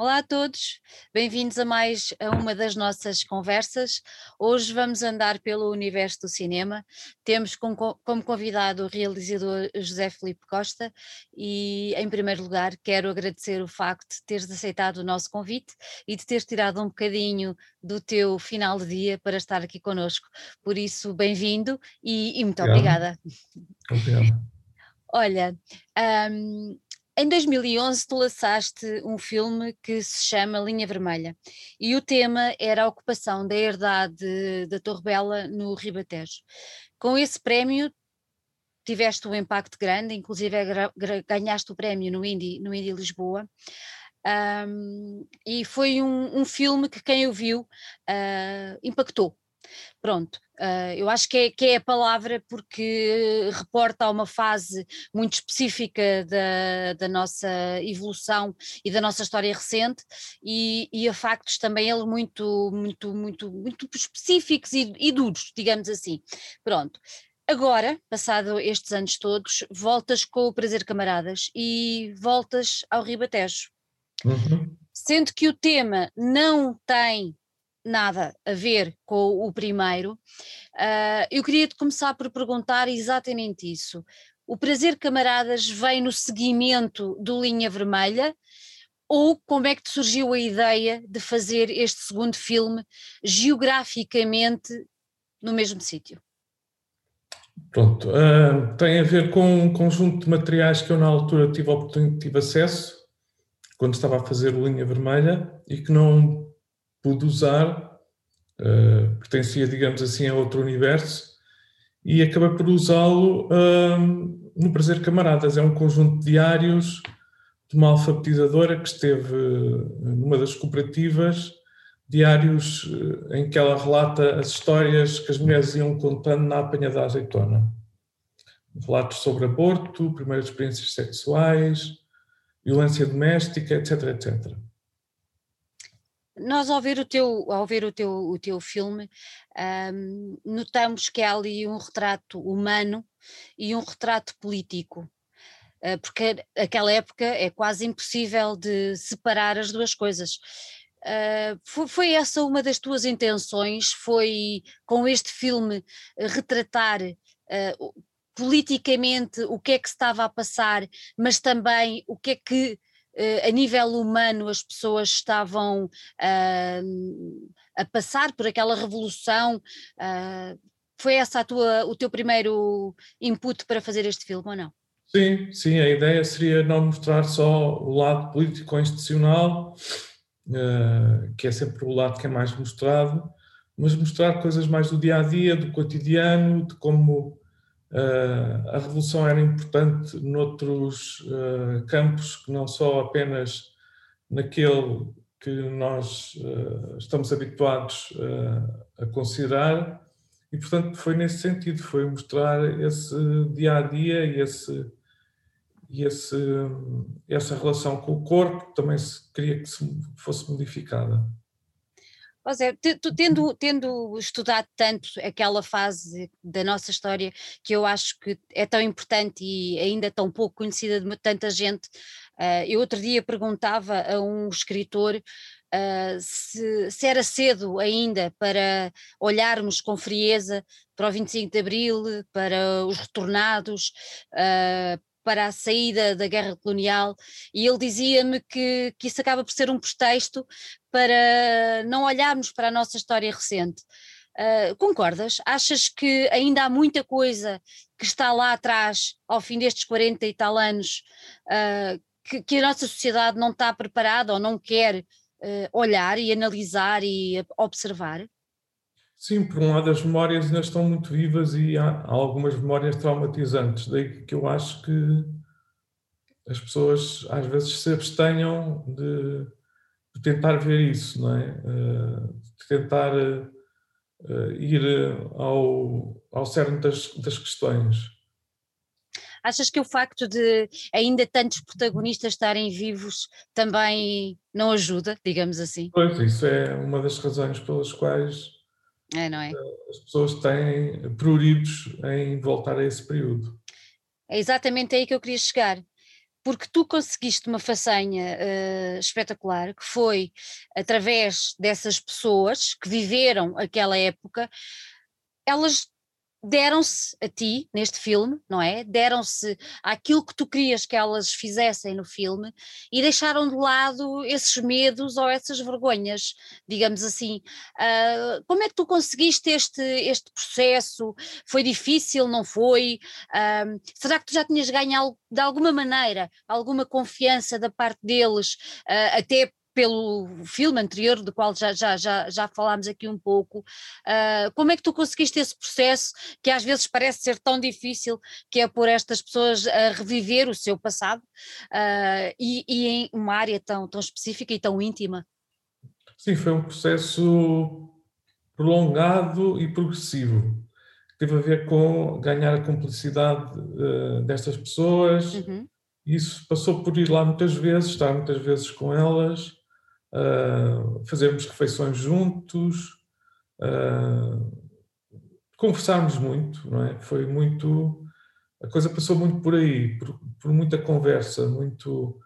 Olá a todos, bem-vindos a mais a uma das nossas conversas. Hoje vamos andar pelo universo do cinema. Temos como convidado o realizador José Felipe Costa e, em primeiro lugar, quero agradecer o facto de teres aceitado o nosso convite e de teres tirado um bocadinho do teu final de dia para estar aqui conosco. Por isso, bem-vindo e, e, muito Obrigado. obrigada. Obrigado. Olha, um, em 2011 tu lançaste um filme que se chama Linha Vermelha e o tema era a ocupação da herdade da Torre Bela no Ribatejo. Com esse prémio tiveste um impacto grande, inclusive ganhaste o prémio no Indy, no Indy Lisboa. Um, e foi um, um, filme que quem o viu uh, impactou, Pronto, uh, eu acho que é, que é, a palavra porque reporta a uma fase muito específica da, da nossa evolução e da nossa história recente e, e a factos também ele muito, muito, muito, muito específicos e, e duros, digamos assim. Pronto, Agora, passado estes anos todos, voltas com o Prazer Camaradas e voltas ao Ribatejo. Uhum. Sendo que o tema não tem nada a ver com o primeiro, uh, eu queria começar por perguntar exatamente isso. O Prazer Camaradas vem no seguimento do Linha Vermelha ou como é que te surgiu a ideia de fazer este segundo filme geograficamente no mesmo sítio? Pronto, uh, tem a ver com um conjunto de materiais que eu na altura tive, tive acesso quando estava a fazer o Linha Vermelha e que não pude usar, uh, pertencia, digamos assim, a outro universo, e acabei por usá-lo uh, no Prazer Camaradas. É um conjunto de diários de uma alfabetizadora que esteve numa das cooperativas, diários eh, em que ela relata as histórias que as mulheres iam contando na apanha da azeitona. Relatos sobre aborto, primeiras experiências sexuais, violência doméstica, etc, etc nós ao ver o teu, ao ver o teu, o teu filme, um, notamos que há ali um retrato humano e um retrato político. Uh, porque aquela época é quase impossível de separar as duas coisas. Uh, foi, essa uma das tuas intenções? Foi com este filme retratar uh, politicamente o que é que se estava a passar, mas também o que é que a nível humano as pessoas estavam uh, a passar por aquela revolução. Uh, foi essa a tua, o teu primeiro input para fazer este filme ou não? Sim, sim, a ideia seria não mostrar só o lado político-institucional, uh, que é sempre o lado que é mais mostrado, mas mostrar coisas mais do dia a dia, do cotidiano, de como Uh, a revolução era importante noutros uh, campos que não só apenas naquele que nós uh, estamos habituados a considerar e portanto foi nesse sentido, foi mostrar esse dia a dia e esse e esse, essa relação com o corpo também se queria que se fosse modificada. José, tu tendo, tendo estudado tanto aquela fase da nossa história que eu acho que é tão importante e ainda tão pouco conhecida de tanta gente, uh, eu outro dia perguntava a um escritor uh, se, se, era cedo ainda para olharmos com frieza para o 25 de Abril, para os retornados, uh, para a saída da guerra colonial, e ele dizia-me que, que isso acaba por ser um pretexto para não olharmos para a nossa história recente. Uh, concordas? Achas que ainda há muita coisa que está lá atrás, ao fim destes 40 e tal anos, uh, que, que, a nossa sociedade não está preparada ou não quer uh, olhar e analisar e observar? Sim, por um lado as memórias ainda estão muito vivas e há algumas memórias traumatizantes, daí que eu acho que as pessoas às vezes se abstenham de, de tentar ver isso, não é? Eh, de tentar uh, ir ao, ao cerne das, das questões. Achas que o facto de ainda tantos protagonistas estarem vivos também não ajuda, digamos assim? Pois, isso é uma das razões pelas quais é, não é? As pessoas têm pruridos em voltar a esse período. É exatamente aí que eu queria chegar. porque tu conseguiste uma façanha uh, espetacular, que foi através dessas pessoas que viveram aquela época, elas deram-se a ti neste filme, não é? Deram-se àquilo que tu querias que elas fizessem no filme e deixaram de lado esses medos ou essas vergonhas, digamos assim. Uh, como é que tu conseguiste este, este processo? Foi difícil, não foi? Uh, será que tu já tinhas ganho de alguma maneira alguma confiança da parte deles, uh, até pelo filme anterior, do qual já, já, já, já falámos aqui um pouco. Uh, como é que tu conseguiste esse processo que às vezes parece ser tão difícil, que é por estas pessoas a reviver o seu passado uh, e, e, em uma área tão, tão específica e tão íntima? Sim, foi um processo prolongado e progressivo. Teve a ver com ganhar a cumplicidade uh, destas pessoas. Uhum. Isso passou por ir lá muitas vezes, estar muitas vezes com elas, uh, fazermos refeições juntos, uh, conversarmos muito, não é? Foi muito. A coisa passou muito por aí, por, por muita conversa, muito,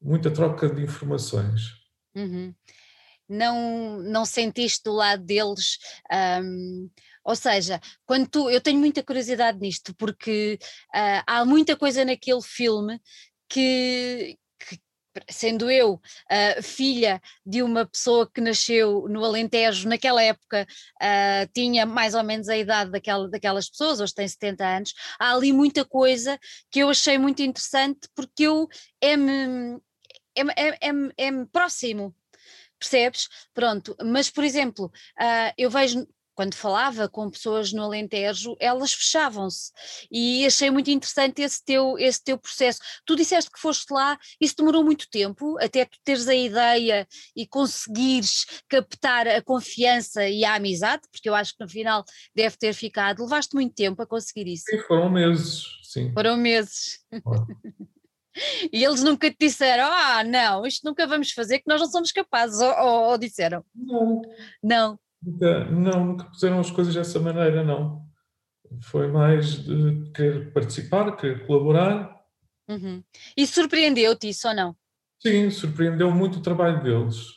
muita troca de informações. Uhum. Não, não sentiste do lado deles. Um, ou seja, quando tu, eu tenho muita curiosidade nisto, porque uh, há muita coisa naquele filme que, sendo eu uh, filha de uma pessoa que nasceu no Alentejo, naquela época uh, tinha mais ou menos a idade daquela, daquelas pessoas, hoje tem 70 anos, há ali muita coisa que eu achei muito interessante porque eu é-me é, é, é, próximo, percebes? Pronto, mas por exemplo, uh, eu vejo quando falava com pessoas no Alentejo, elas fechavam-se. E achei muito interessante esse teu, esse teu processo. Tu disseste que foste lá, isso demorou muito tempo, até tu teres a ideia e conseguires captar a confiança e a amizade, porque eu acho que no final deve ter ficado. Levaste muito tempo a conseguir isso. Sim, foram meses, sim. Foram meses. E eles nunca te disseram, ah, não, isto nunca vamos fazer, que nós não somos capazes, ou, ou, ou disseram? Não. Não. Nunca, não, nunca puseram as coisas dessa maneira, não. Foi mais de querer participar, querer colaborar. Uhum. E surpreendeu-te isso ou não? Sim, surpreendeu muito o trabalho deles.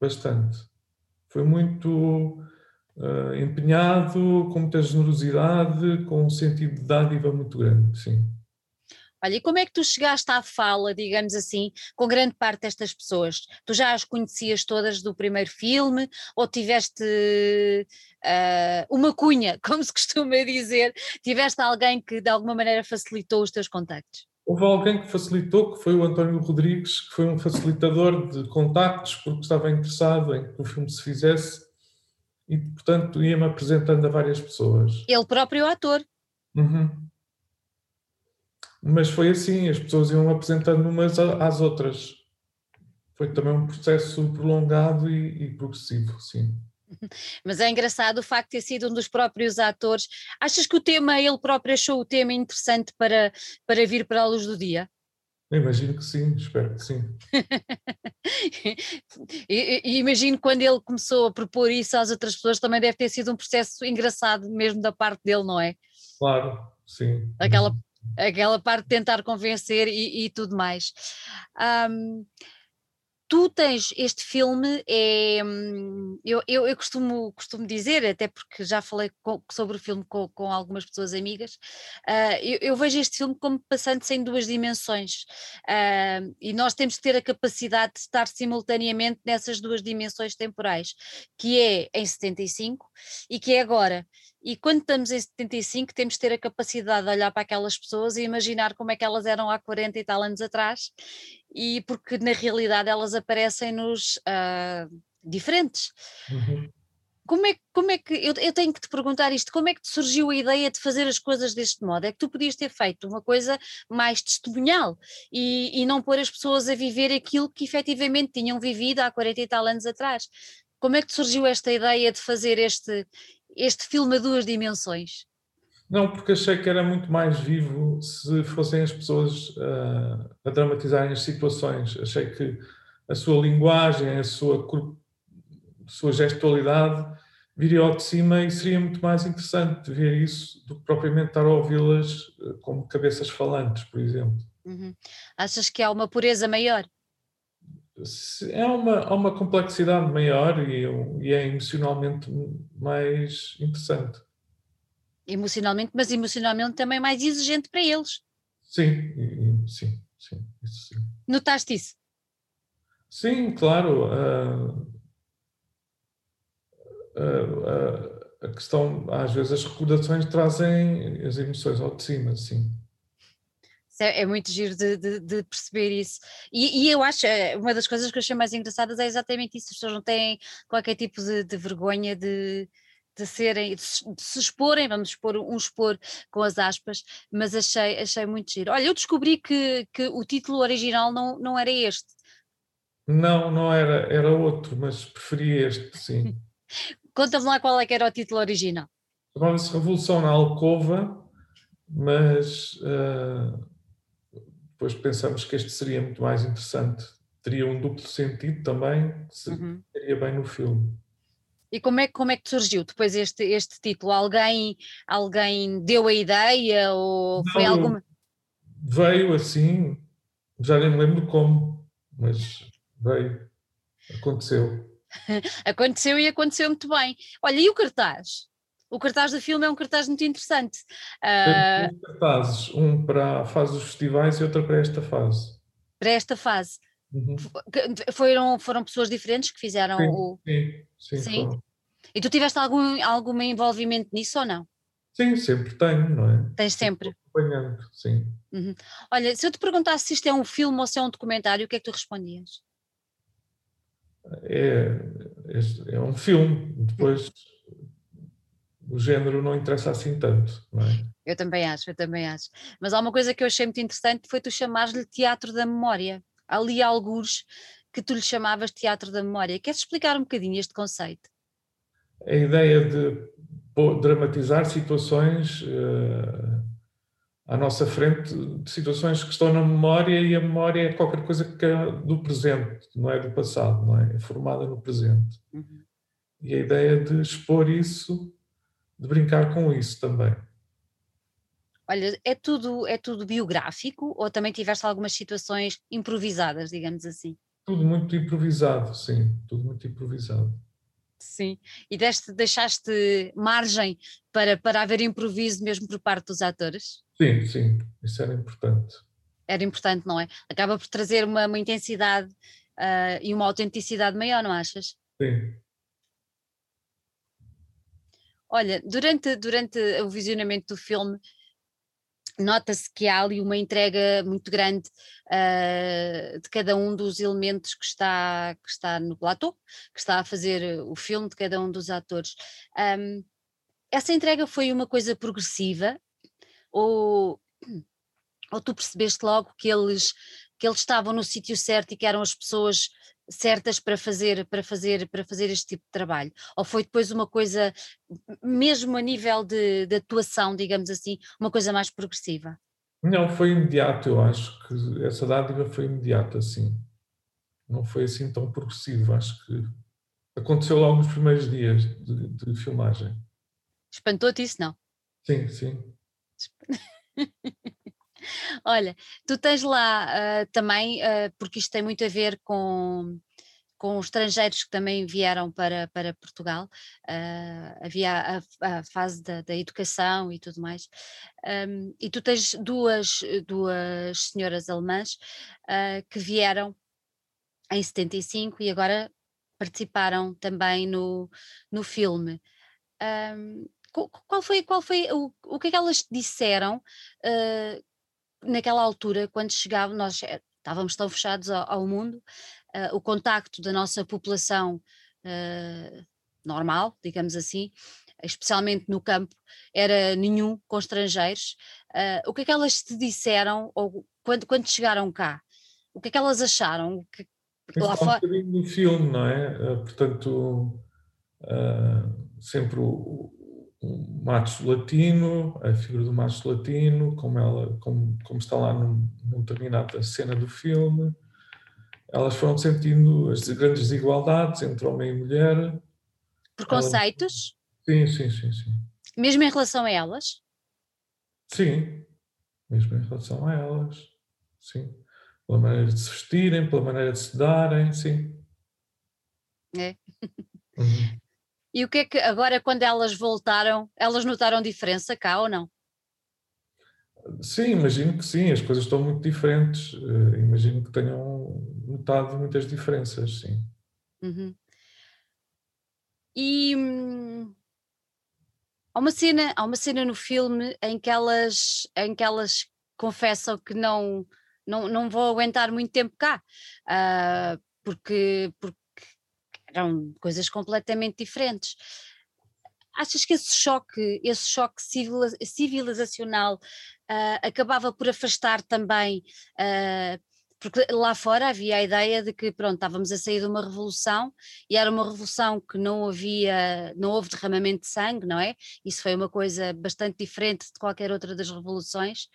Bastante. Foi muito uh, empenhado, com muita generosidade, com um sentido de dádiva muito grande, sim. Olha, e como é que tu chegaste à fala, digamos assim, com grande parte destas pessoas? Tu já as conhecias todas do primeiro filme ou tiveste uh, uma cunha, como se costuma dizer? Tiveste alguém que de alguma maneira facilitou os teus contactos? Houve alguém que facilitou, que foi o António Rodrigues, que foi um facilitador de contactos, porque estava interessado em que o filme se fizesse e, portanto, ia-me apresentando a várias pessoas. Ele próprio ator. Uhum. Mas foi assim, as pessoas iam apresentando umas às outras. Foi também um processo prolongado e, e progressivo, sim. Mas é engraçado o facto de ter sido um dos próprios atores. Achas que o tema, ele próprio achou o tema interessante para, para vir para a luz do dia? Imagino que sim, espero que sim. e, e, imagino quando ele começou a propor isso às outras pessoas, também deve ter sido um processo engraçado mesmo da parte dele, não é? Claro, sim. Aquela aquela parte de tentar convencer e, e tudo mais. Um, tu tens este filme, é, eu, eu, eu, costumo, costumo dizer, até porque já falei com, sobre o filme com, com algumas pessoas amigas, uh, eu, eu, vejo este filme como passando-se em duas dimensões uh, e nós temos que ter a capacidade de estar simultaneamente nessas duas dimensões temporais, que é em 75 e que é agora. E quando estamos em 75, temos de ter a capacidade de olhar para aquelas pessoas e imaginar como é que elas eram há 40 e tal anos atrás, e porque na realidade elas aparecem-nos uh, diferentes. Uhum. Como é, como é que, eu, eu, tenho que te perguntar isto, como é que te surgiu a ideia de fazer as coisas deste modo? É que tu podias ter feito uma coisa mais testemunhal e, e não pôr as pessoas a viver aquilo que efetivamente tinham vivido há 40 e tal anos atrás. Como é que te surgiu esta ideia de fazer este, este filme a duas dimensões? Não, porque achei que era muito mais vivo se fossem as pessoas uh, a dramatizarem as situações. Achei que a sua linguagem, a sua, sua gestualidade viria ao de cima e seria muito mais interessante ver isso do que propriamente estar a ouvi-las ah, como cabeças falantes, por exemplo. Uhum. Achas que há uma pureza maior? É uma, há uma complexidade maior e, e é emocionalmente mais interessante. Emocionalmente, mas emocionalmente também mais exigente para eles. Sim, sim, sim, isso sim. Notaste isso? Sim, claro. Uh, uh, uh, a questão, às vezes, as recordações trazem as emoções ao de cima, sim. É, é muito giro de, de, de perceber isso. E, e, eu acho, é, uma das coisas que eu achei mais engraçadas é exatamente isso: as pessoas não têm qualquer tipo de, de vergonha de, de serem, de se exporem, vamos expor um expor com as aspas, mas achei, achei muito giro. Olha, eu descobri que, que o título original não, não era este. Não, não era, era outro, mas preferi este, sim. Conta-me lá qual é que era o título original. Chamava-se Revolução na Alcova, mas uh, depois pensamos que este seria muito mais interessante. Teria um duplo sentido também, que seria uhum. bem no filme. E como é, como é que surgiu depois este, este título? Alguém, alguém deu a ideia ou Não, foi alguma. Veio assim, já nem me lembro como, mas veio, aconteceu. aconteceu e aconteceu muito bem. Olha, e o cartaz? O cartaz do filme é um cartaz muito interessante. Uh... Dois cartazes, um para a fase dos festivais e outro para esta fase. Para esta fase. Uhum. Foram, foram pessoas diferentes que fizeram sim, o. Sim, sim. sim? E tu tiveste algum, algum envolvimento nisso ou não? Sim, sempre tenho, não é? Tens sempre. Acompanhando, sim. Uhum. Olha, se eu te perguntasse se isto é um filme ou se é um documentário, o que é que tu respondias? É, é, é um filme. Depois o género não interessa assim tanto, não é? Eu também acho, eu também acho. Mas há uma coisa que eu achei muito interessante foi tu chamares-lhe teatro da memória. Ali há alguns que tu lhe chamavas teatro da memória. Queres explicar um bocadinho este conceito? A ideia de dramatizar situações uh, à nossa frente, situações que estão na memória e a memória é qualquer coisa que é do presente, não é do passado, não é? É formada no presente. Uhum. E a ideia de expor isso de brincar com isso também. Olha, é tudo, é tudo biográfico ou também tiveste algumas situações improvisadas, digamos assim? Tudo muito improvisado, sim, tudo muito improvisado. Sim, e deste, deixaste margem para, para haver improviso mesmo por parte dos atores? Sim, sim, isso era importante. Era importante, não é? Acaba por trazer uma, uma intensidade uh, e uma autenticidade maior, não achas? Sim, Olha, durante, durante o visionamento do filme, nota-se que há ali uma entrega muito grande uh, de cada um dos elementos que está, que está no platô, que está a fazer o filme, de cada um dos atores. Um, essa entrega foi uma coisa progressiva ou, ou tu percebeste logo que eles, que eles estavam no sítio certo e que eram as pessoas certas para fazer para fazer para fazer este tipo de trabalho? Ou foi depois uma coisa mesmo a nível de, de atuação digamos assim uma coisa mais progressiva? Não foi imediato eu acho que essa dádiva foi imediata sim. Não foi assim tão progressivo acho que aconteceu logo nos primeiros dias de, de filmagem. Espantou-te isso não? Sim sim Olha, tu tens lá uh, também, uh, porque isto tem muito a ver com, com os estrangeiros que também vieram para, para Portugal, uh, havia a, a fase da, da, educação e tudo mais, um, e tu tens duas, duas senhoras alemãs que vieram em 75 e agora participaram também no, no filme. Um, qual foi, qual foi o, o que é que elas disseram uh, naquela altura, quando chegavam, nós eh, estávamos tão fechados ao, ao mundo, uh, o contacto da nossa população uh, normal, digamos assim, especialmente no campo, era nenhum com estrangeiros. Uh, o que é que elas te disseram, ou quando, quando chegaram cá? O que é que elas acharam? Que, lá fora... um bocadinho do filme, não é? portanto, sempre o, o macho latino, a figura do macho latino, como, ela, como, como está lá num, numa determinada cena do filme. Elas foram sentindo as grandes desigualdades entre homem e mulher. Preconceitos? Sim, sim, sim, sim. Mesmo em relação a elas? Sim, mesmo em relação a elas. sim. Pela maneira de se vestirem, pela maneira de se darem, sim. É. Uhum. E o que é que agora, quando elas voltaram, elas notaram diferença cá ou não? Sim, imagino que sim, as coisas estão muito diferentes. Uh, imagino que tenham notado muitas diferenças, sim. Uhum. E hum, há uma cena, há uma cena no filme em que elas, em que elas confessam que não, não, não vão aguentar muito tempo cá, uh, porque, porque eram coisas completamente diferentes. Achas que esse choque, esse choque civilizacional uh, acabava por afastar também, uh, porque lá fora havia a ideia de que pronto, estávamos a sair de uma revolução e era uma revolução que não havia, não houve derramamento de sangue, não é? Isso foi uma coisa bastante diferente de qualquer outra das revoluções.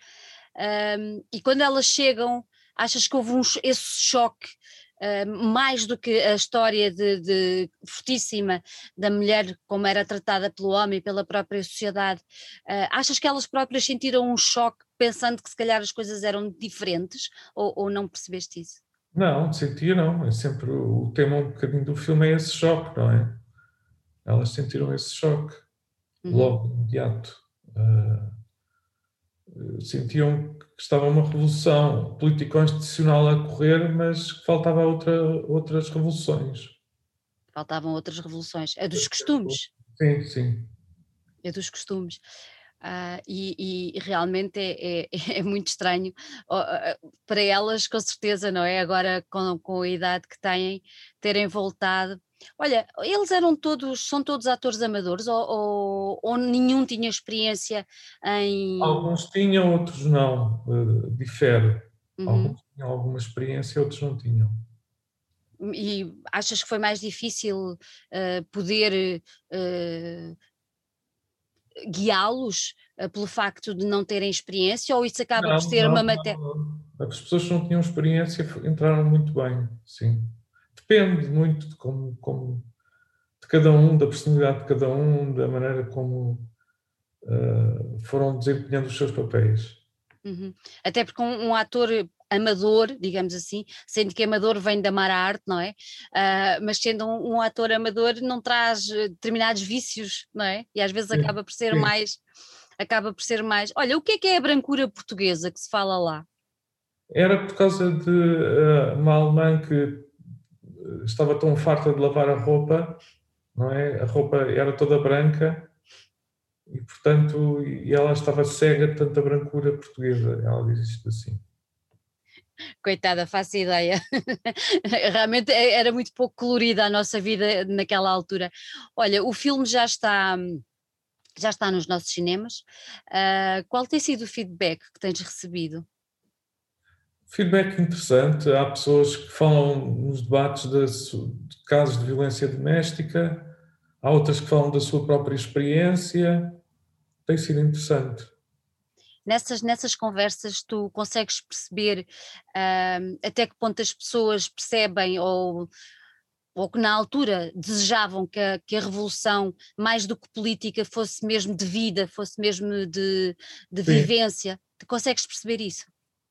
Um, e quando elas chegam, achas que houve um, esse choque Uh, mais do que a história de, de, fortíssima da mulher como era tratada pelo homem, pela própria sociedade, uh, achas que elas próprias sentiram um choque pensando que se calhar as coisas eram diferentes ou, ou não percebeste isso? Não, sentia não, é sempre o tema um bocadinho do filme é esse choque, não é? Elas sentiram esse choque uhum. logo, imediato. Uh, sentiam que estava uma revolução político-constitucional a correr, mas que faltava outra, outras revoluções. Faltavam outras revoluções. É dos costumes. Sim, sim. É dos costumes. Uh, e, e, realmente é, é, é muito estranho para elas, com certeza, não é? Agora, com, com a idade que têm, terem voltado Olha, eles eram todos, são todos atores amadores ou, ou, ou nenhum tinha experiência em. Alguns tinham, outros não, uh, difere. Uhum. Alguns tinham alguma experiência, outros não tinham. E achas que foi mais difícil uh, poder uh, guiá-los pelo facto de não terem experiência ou isso acaba não, por ser não, uma matéria? As pessoas que não tinham experiência entraram muito bem, sim depende muito de como, como de cada um, da personalidade de cada um, da maneira como uh, foram desempenhando os seus papéis. Uhum. Até porque um, um, ator amador, digamos assim, sendo que amador vem da mar arte, não é? Uh, mas sendo um, um, ator amador não traz eh, determinados vícios, não é? E às vezes acaba por ser sim. mais, acaba por ser mais. Olha, o que é que é a brancura portuguesa que se fala lá? Era por causa de uh, uma alemã que estava tão farta de lavar a roupa, não é? A roupa era toda branca e, portanto, e ela estava cega de tanta brancura portuguesa. Ela diz isto assim. Coitada, faço ideia. Realmente é, era muito pouco colorida a nossa vida naquela altura. Olha, o filme já está já está nos nossos cinemas. Uh, qual tem sido o feedback que tens recebido? Feedback interessante. Há pessoas que falam nos debates de, casos de violência doméstica, há outras que falam da sua própria experiência. Tem sido interessante. Nessas, nessas conversas tu consegues perceber uh, até que ponto as pessoas percebem ou, ou que na altura desejavam que a, que a revolução, mais do que política, fosse mesmo de vida, fosse mesmo de, de vivência. Tu consegues perceber isso?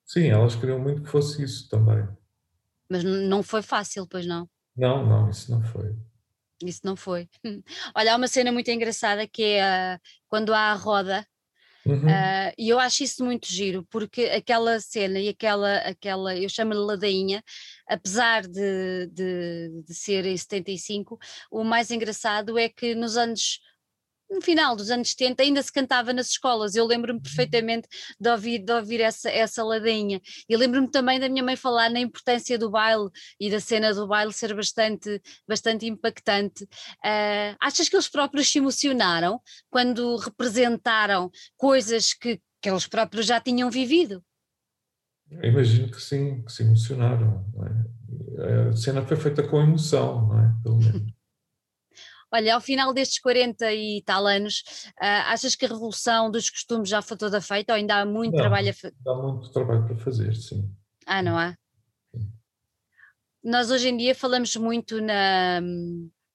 Sim, elas queriam muito que fosse isso também. Mas não foi fácil, pois não? Não, não, isso não foi. Isso não foi. Olha, há uma cena muito engraçada que é uh, quando há a roda, uhum. uh, e eu acho isso muito giro, porque aquela cena e aquela, aquela eu chamo-lhe ladainha, apesar de, de, de ser em 75, o mais engraçado é que nos anos no final dos anos 70 ainda se cantava nas escolas. Eu lembro-me uhum. perfeitamente de ouvir, de ouvir essa, essa ladinha. E lembro-me também da minha mãe falar na importância do baile e da cena do baile ser bastante, bastante impactante. Uh, achas que eles próprios se emocionaram quando representaram coisas que, que eles próprios já tinham vivido? Eu imagino que sim, que se emocionaram. É? A cena foi feita com emoção, não é? Pelo menos. Olha, ao final destes 40 e tal anos, uh, achas que a revolução dos costumes já foi toda feita ou ainda há muito não, trabalho a fazer? Há muito trabalho para fazer, sim. Ah, não há? Sim. Nós hoje em dia falamos muito na,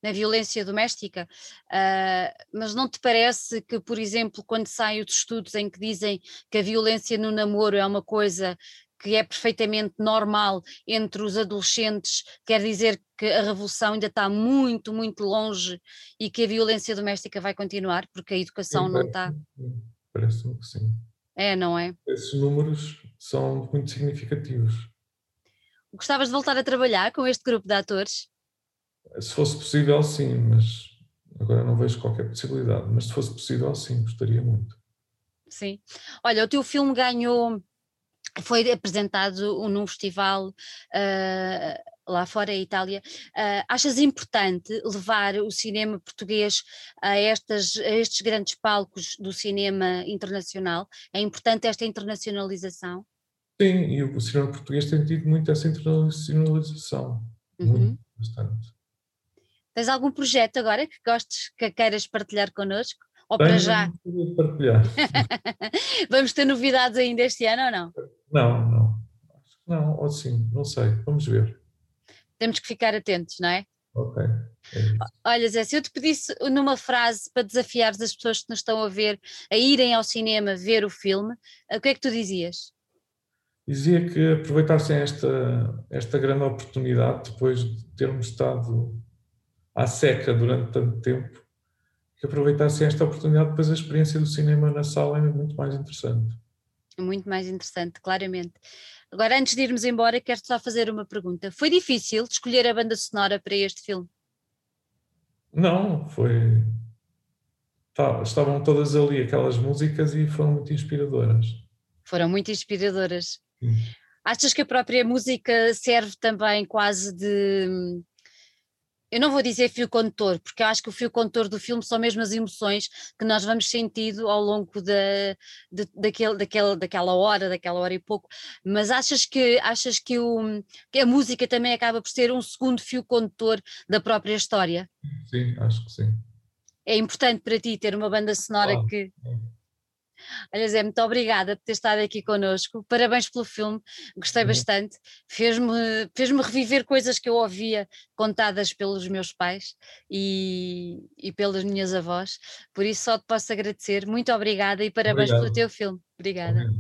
na violência doméstica, uh, mas não te parece que, por exemplo, quando saem os estudos em que dizem que a violência no namoro é uma coisa que é perfeitamente normal entre os adolescentes, quer dizer que a revolução ainda está muito, muito longe e que a violência doméstica vai continuar, porque a educação sim, não está. Parece-me que sim. É, não é? Esses números são muito significativos. Gostavas de voltar a trabalhar com este grupo de atores? Se fosse possível, sim, mas agora não vejo qualquer possibilidade. Mas se fosse possível, sim, gostaria muito. Sim. Olha, o teu filme ganhou foi apresentado num festival uh, lá fora, em Itália. Uh, achas importante levar o cinema português a, estas, a estes grandes palcos do cinema internacional? É importante esta internacionalização? Sim, e o cinema português tem tido muito essa internacionalização. Uhum. Muito, bastante. Tens algum projeto agora que gostes, que queiras partilhar connosco? Ou Tenho para já? Partilhar. Vamos ter novidades ainda este ano ou não? Não, não. Não, ou sim, não sei. Vamos ver. Temos que ficar atentos, não é? Ok. É Olha, Zé, se eu te pedisse numa frase para desafiar as pessoas que nos estão a ver a irem ao cinema ver o filme, o que é que tu dizias? Dizia que aproveitassem esta, esta grande oportunidade depois de termos estado à seca durante tanto tempo, que aproveitassem esta oportunidade, depois a experiência do cinema na sala é muito mais interessante. Muito mais interessante, claramente. Agora, antes de irmos embora, quero só fazer uma pergunta. Foi difícil escolher a banda sonora para este filme? Não, foi. Tá, estavam todas ali aquelas músicas e foram muito inspiradoras. Foram muito inspiradoras. Sim. Achas que a própria música serve também quase de eu não vou dizer fio condutor, porque eu acho que o fio condutor do filme são mesmo as emoções que nós vamos sentindo ao longo da, de, daquele, daquele, daquela hora, daquela hora e pouco, mas achas que achas que, o, que a música também acaba por ser um segundo fio condutor da própria história? Sim, acho que sim. É importante para ti ter uma banda sonora ah, que. Olha Zé, muito obrigada por ter estado aqui connosco, parabéns pelo filme, gostei uhum. bastante, fez-me fez reviver coisas que eu ouvia contadas pelos meus pais e, e pelas minhas avós, por isso só te posso agradecer, muito obrigada e parabéns Obrigado. pelo teu filme, obrigada.